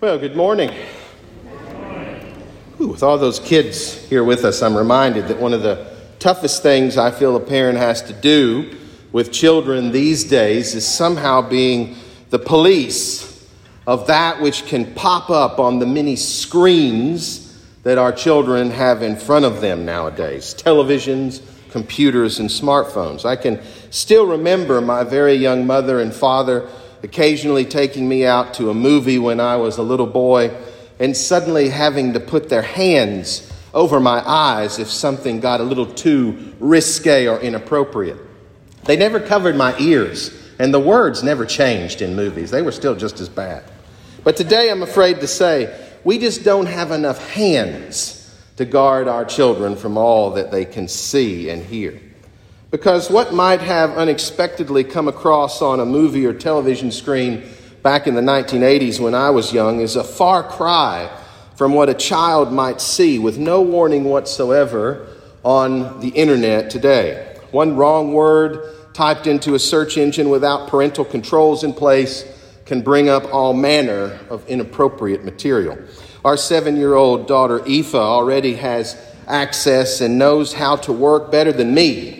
Well, good morning. Ooh, with all those kids here with us, I'm reminded that one of the toughest things I feel a parent has to do with children these days is somehow being the police of that which can pop up on the many screens that our children have in front of them nowadays televisions, computers, and smartphones. I can still remember my very young mother and father occasionally taking me out to a movie when I was a little boy and suddenly having to put their hands over my eyes if something got a little too risque or inappropriate. They never covered my ears, and the words never changed in movies. They were still just as bad. But today, I'm afraid to say, we just don't have enough hands to guard our children from all that they can see and hear. Because what might have unexpectedly come across on a movie or television screen back in the 1980s when I was young is a far cry from what a child might see with no warning whatsoever on the internet today. One wrong word typed into a search engine without parental controls in place can bring up all manner of inappropriate material. Our seven year old daughter, Aoife, already has access and knows how to work better than me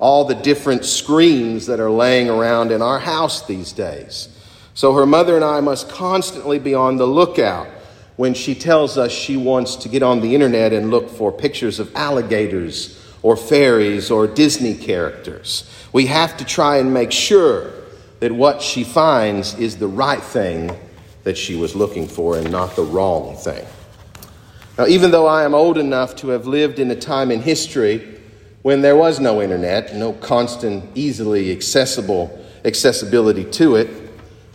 all the different screens that are laying around in our house these days. So her mother and I must constantly be on the lookout when she tells us she wants to get on the internet and look for pictures of alligators or fairies or Disney characters. We have to try and make sure that what she finds is the right thing that she was looking for and not the wrong thing. Now, even though I am old enough to have lived in a time in history when there was no internet, no constant, easily accessible accessibility to it,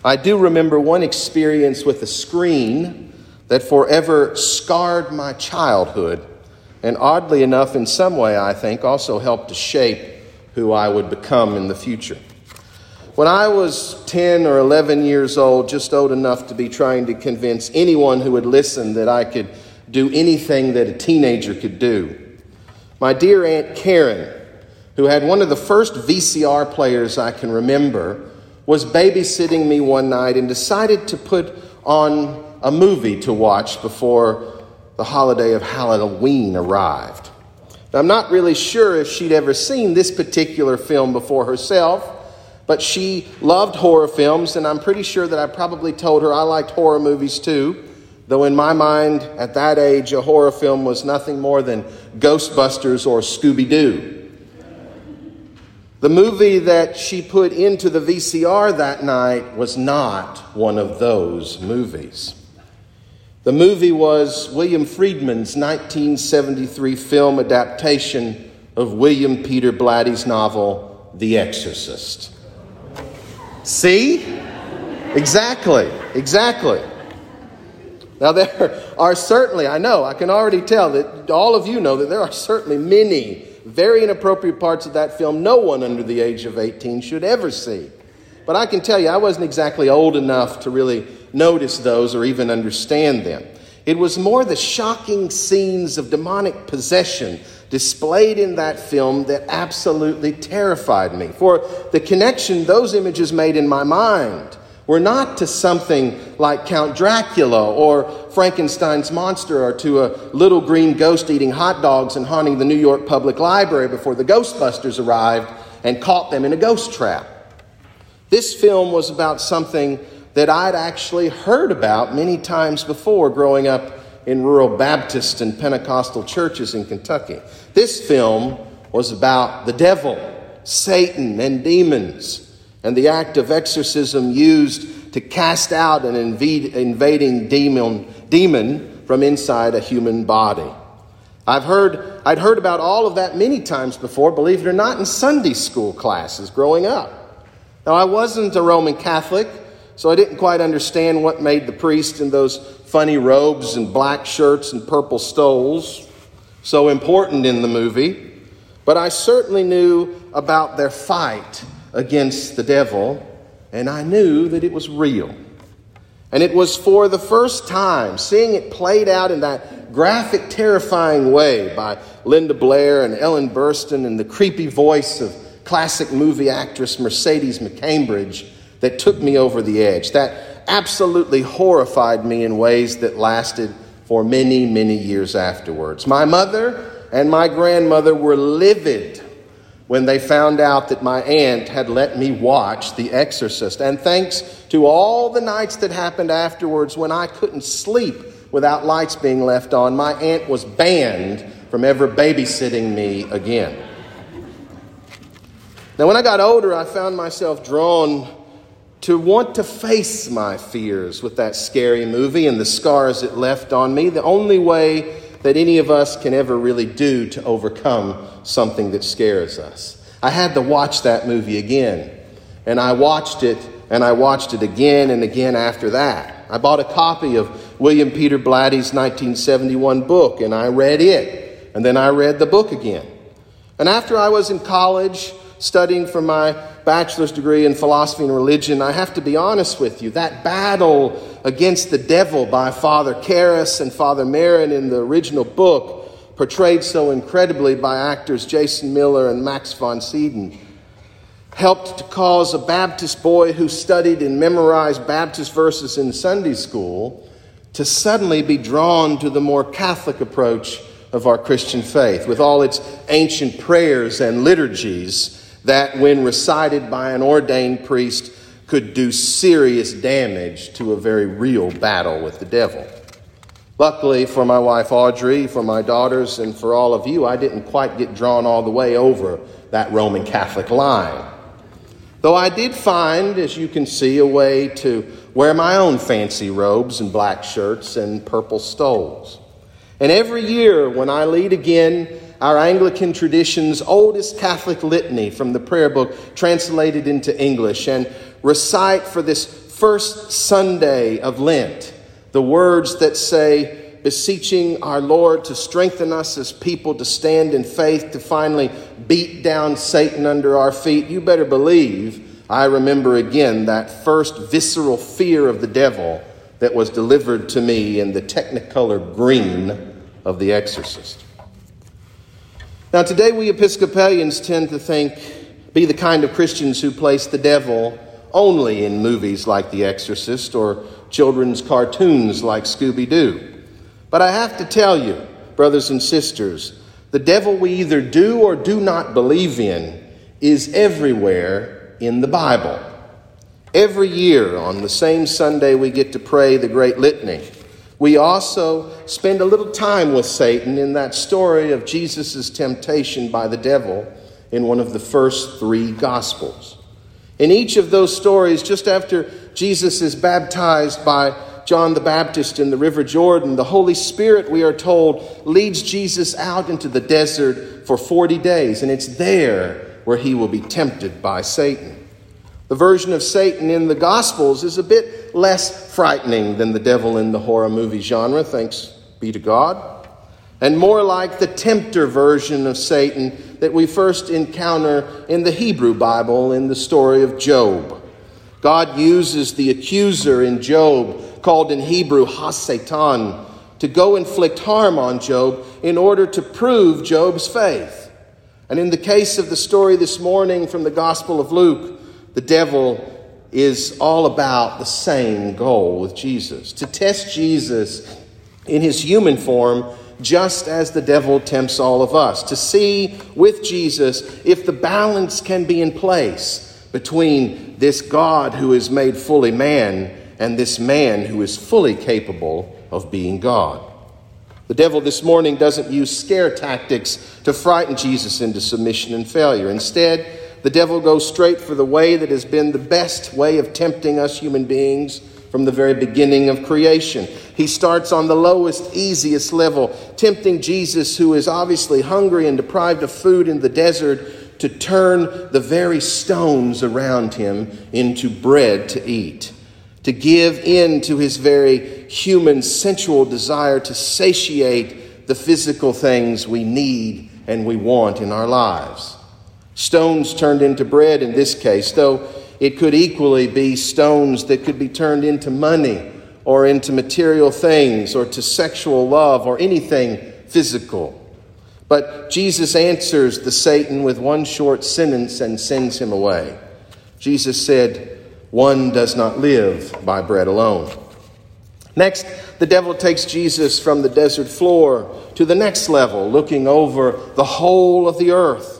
I do remember one experience with a screen that forever scarred my childhood, and oddly enough, in some way, I think, also helped to shape who I would become in the future. When I was 10 or 11 years old, just old enough to be trying to convince anyone who would listen that I could do anything that a teenager could do, my dear Aunt Karen, who had one of the first VCR players I can remember, was babysitting me one night and decided to put on a movie to watch before the holiday of Halloween arrived. Now, I'm not really sure if she'd ever seen this particular film before herself, but she loved horror films, and I'm pretty sure that I probably told her I liked horror movies too. Though in my mind, at that age, a horror film was nothing more than Ghostbusters or Scooby Doo. The movie that she put into the VCR that night was not one of those movies. The movie was William Friedkin's 1973 film adaptation of William Peter Blatty's novel, The Exorcist. See? Exactly, exactly. Now, there are certainly, I know, I can already tell that all of you know that there are certainly many very inappropriate parts of that film no one under the age of 18 should ever see. But I can tell you, I wasn't exactly old enough to really notice those or even understand them. It was more the shocking scenes of demonic possession displayed in that film that absolutely terrified me. For the connection those images made in my mind were not to something like Count Dracula or Frankenstein's monster or to a little green ghost eating hot dogs and haunting the New York Public Library before the Ghostbusters arrived and caught them in a ghost trap. This film was about something that I'd actually heard about many times before growing up in rural Baptist and Pentecostal churches in Kentucky. This film was about the devil, Satan, and demons and the act of exorcism used to cast out an invading demon, demon from inside a human body. I've heard, I'd heard about all of that many times before, believe it or not, in Sunday school classes growing up. Now, I wasn't a Roman Catholic, so I didn't quite understand what made the priest in those funny robes and black shirts and purple stoles so important in the movie, but I certainly knew about their fight against the devil, and I knew that it was real. And it was for the first time, seeing it played out in that graphic, terrifying way by Linda Blair and Ellen Burstyn and the creepy voice of classic movie actress Mercedes McCambridge, that took me over the edge. That absolutely horrified me in ways that lasted for many, many years afterwards. My mother and my grandmother were livid when they found out that my aunt had let me watch The Exorcist. And thanks to all the nights that happened afterwards when I couldn't sleep without lights being left on, my aunt was banned from ever babysitting me again. Now, when I got older, I found myself drawn to want to face my fears with that scary movie and the scars it left on me. The only way that any of us can ever really do to overcome something that scares us. I had to watch that movie again, and I watched it and I watched it again and again after that. I bought a copy of William Peter Blatty's 1971 book and I read it, and then I read the book again. And after I was in college, studying for my bachelor's degree in philosophy and religion, I have to be honest with you. That battle against the devil by Father Karras and Father Merrin in the original book, portrayed so incredibly by actors Jason Miller and Max von Sydow, helped to cause a Baptist boy who studied and memorized Baptist verses in Sunday school to suddenly be drawn to the more Catholic approach of our Christian faith, with all its ancient prayers and liturgies that, when recited by an ordained priest, could do serious damage to a very real battle with the devil. Luckily for my wife Audrey, for my daughters, and for all of you, I didn't quite get drawn all the way over that Roman Catholic line. Though I did find, as you can see, a way to wear my own fancy robes and black shirts and purple stoles. And every year when I lead again our Anglican tradition's oldest Catholic litany from the prayer book translated into English and recite for this first Sunday of Lent the words that say, beseeching our Lord to strengthen us as people to stand in faith to finally beat down Satan under our feet. You better believe I remember again that first visceral fear of the devil that was delivered to me in the technicolor green of The Exorcist. Now, today we Episcopalians tend to think, be the kind of Christians who place the devil only in movies like The Exorcist or children's cartoons like Scooby Doo. But I have to tell you, brothers and sisters, the devil we either do or do not believe in is everywhere in the Bible. Every year on the same Sunday, we get to pray the Great Litany. We also spend a little time with Satan in that story of Jesus' temptation by the devil in one of the first three Gospels. In each of those stories, just after Jesus is baptized by John the Baptist in the River Jordan, the Holy Spirit, we are told, leads Jesus out into the desert for 40 days, and it's there where he will be tempted by Satan. The version of Satan in the Gospels is a bit less frightening than the devil in the horror movie genre, thanks be to God, and more like the tempter version of Satan that we first encounter in the Hebrew Bible in the story of Job. God uses the accuser in Job, called in Hebrew Hasatan, to go inflict harm on Job in order to prove Job's faith. And in the case of the story this morning from the Gospel of Luke, the devil is all about the same goal with Jesus to test Jesus in his human form, just as the devil tempts all of us, to see with Jesus if the balance can be in place between this God who is made fully man and this man who is fully capable of being God. The devil this morning doesn't use scare tactics to frighten Jesus into submission and failure. Instead, the devil goes straight for the way that has been the best way of tempting us human beings from the very beginning of creation. He starts on the lowest, easiest level, tempting Jesus, who is obviously hungry and deprived of food in the desert, to turn the very stones around him into bread to eat, to give in to his very human, sensual desire to satiate the physical things we need and we want in our lives. Stones turned into bread in this case, though it could equally be stones that could be turned into money or into material things or to sexual love or anything physical. But Jesus answers the Satan with one short sentence and sends him away. Jesus said, One does not live by bread alone. Next, the devil takes Jesus from the desert floor to the next level, looking over the whole of the earth.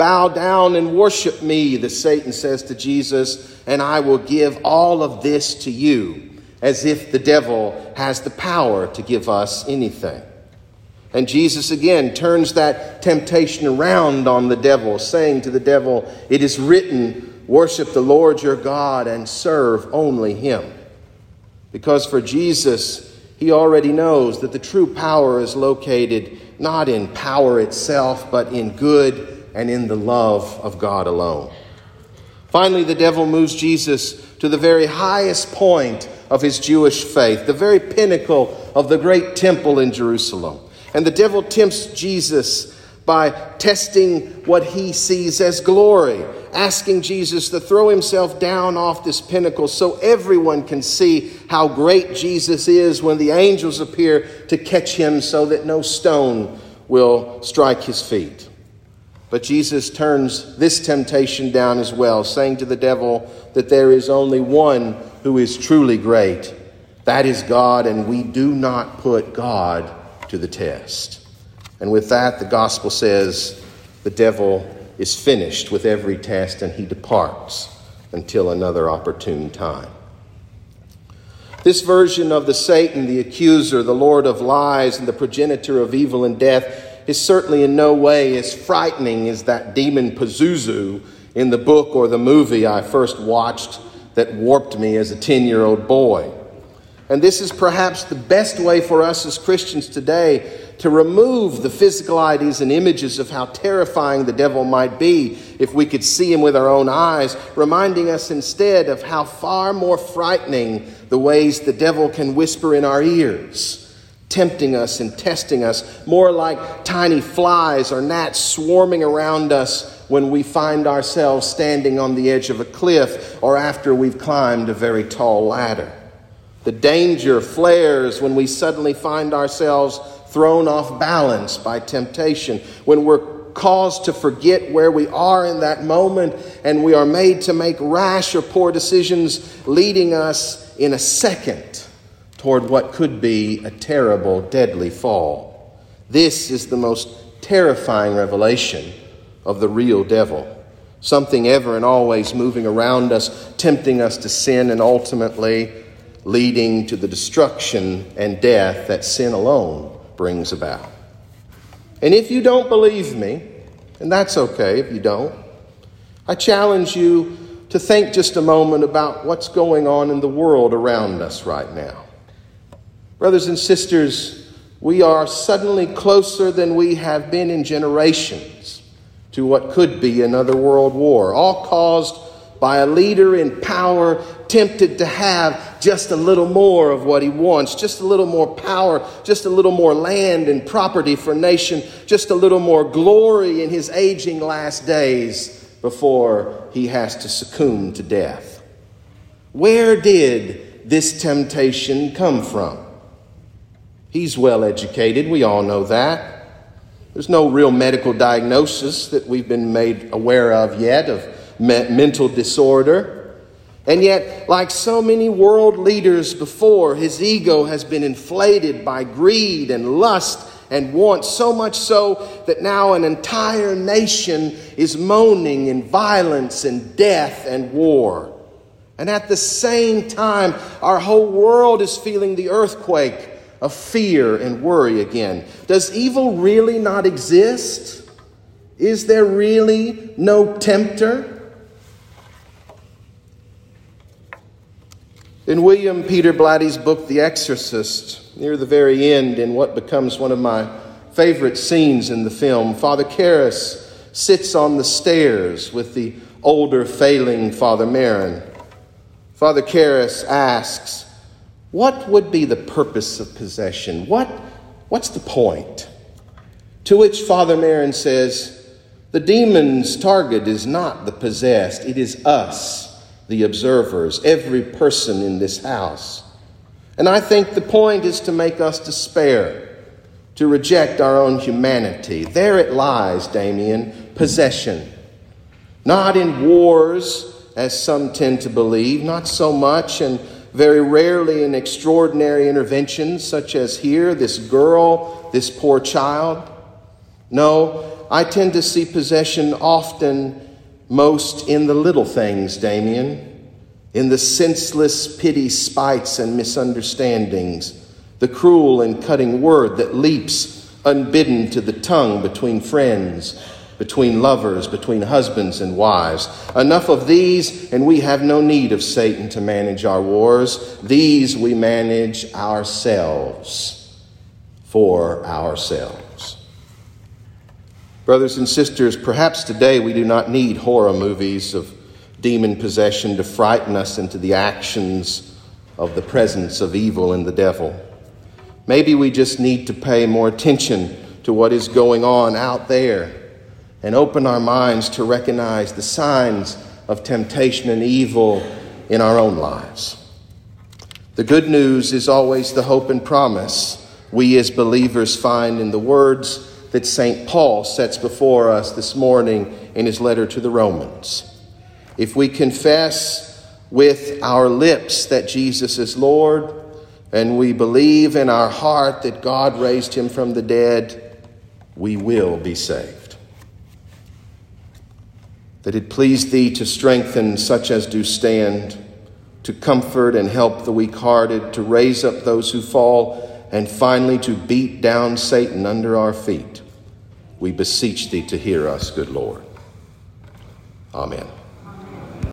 Bow down and worship me, the Satan says to Jesus, and I will give all of this to you, as if the devil has the power to give us anything. And Jesus again turns that temptation around on the devil, saying to the devil, It is written, Worship the Lord your God and serve only him. Because for Jesus, he already knows that the true power is located not in power itself, but in good and in the love of God alone. Finally, the devil moves Jesus to the very highest point of his Jewish faith, the very pinnacle of the great temple in Jerusalem. And the devil tempts Jesus by testing what he sees as glory, asking Jesus to throw himself down off this pinnacle so everyone can see how great Jesus is when the angels appear to catch him so that no stone will strike his feet. But Jesus turns this temptation down as well, saying to the devil that there is only one who is truly great. That is God, and we do not put God to the test. And with that, the gospel says the devil is finished with every test and he departs until another opportune time. This version of the Satan, the accuser, the Lord of lies, and the progenitor of evil and death is certainly in no way as frightening as that demon Pazuzu in the book or the movie I first watched that warped me as a 10 year old boy. And this is perhaps the best way for us as Christians today to remove the physical ideas and images of how terrifying the devil might be if we could see him with our own eyes, reminding us instead of how far more frightening the ways the devil can whisper in our ears tempting us and testing us, more like tiny flies or gnats swarming around us when we find ourselves standing on the edge of a cliff or after we've climbed a very tall ladder. The danger flares when we suddenly find ourselves thrown off balance by temptation, when we're caused to forget where we are in that moment and we are made to make rash or poor decisions, leading us in a second toward what could be a terrible, deadly fall. This is the most terrifying revelation of the real devil. Something ever and always moving around us, tempting us to sin, and ultimately leading to the destruction and death that sin alone brings about. And if you don't believe me, and that's okay if you don't, I challenge you to think just a moment about what's going on in the world around us right now. Brothers and sisters, we are suddenly closer than we have been in generations to what could be another world war, all caused by a leader in power tempted to have just a little more of what he wants, just a little more power, just a little more land and property for nation, just a little more glory in his aging last days before he has to succumb to death. Where did this temptation come from? He's well educated. We all know that. There's no real medical diagnosis that we've been made aware of yet of me- mental disorder. And yet, like so many world leaders before, his ego has been inflated by greed and lust and want, so much so that now an entire nation is moaning in violence and death and war. And at the same time, our whole world is feeling the earthquake of fear and worry again. Does evil really not exist? Is there really no tempter? In William Peter Blatty's book, The Exorcist, near the very end, in what becomes one of my favorite scenes in the film, Father Karras sits on the stairs with the older, failing Father Merrin. Father Karras asks, what would be the purpose of possession? What, what's the point? To which Father Merrin says, The demon's target is not the possessed, it is us, the observers, every person in this house. And I think the point is to make us despair, to reject our own humanity. There it lies, Damien, possession. Not in wars as some tend to believe, not so much, and very rarely an extraordinary intervention such as here, this girl, this poor child. No, I tend to see possession often most in the little things, Damien, in the senseless pity, spites, and misunderstandings, the cruel and cutting word that leaps unbidden to the tongue between friends between lovers, between husbands and wives. Enough of these, and we have no need of Satan to manage our wars. These we manage ourselves for ourselves. Brothers and sisters, perhaps today we do not need horror movies of demon possession to frighten us into the actions of the presence of evil and the devil. Maybe we just need to pay more attention to what is going on out there and open our minds to recognize the signs of temptation and evil in our own lives. The good news is always the hope and promise we as believers find in the words that St. Paul sets before us this morning in his letter to the Romans. If we confess with our lips that Jesus is Lord, and we believe in our heart that God raised him from the dead, we will be saved that it pleased thee to strengthen such as do stand, to comfort and help the weak hearted, to raise up those who fall, and finally to beat down Satan under our feet. We beseech thee to hear us, good Lord. Amen.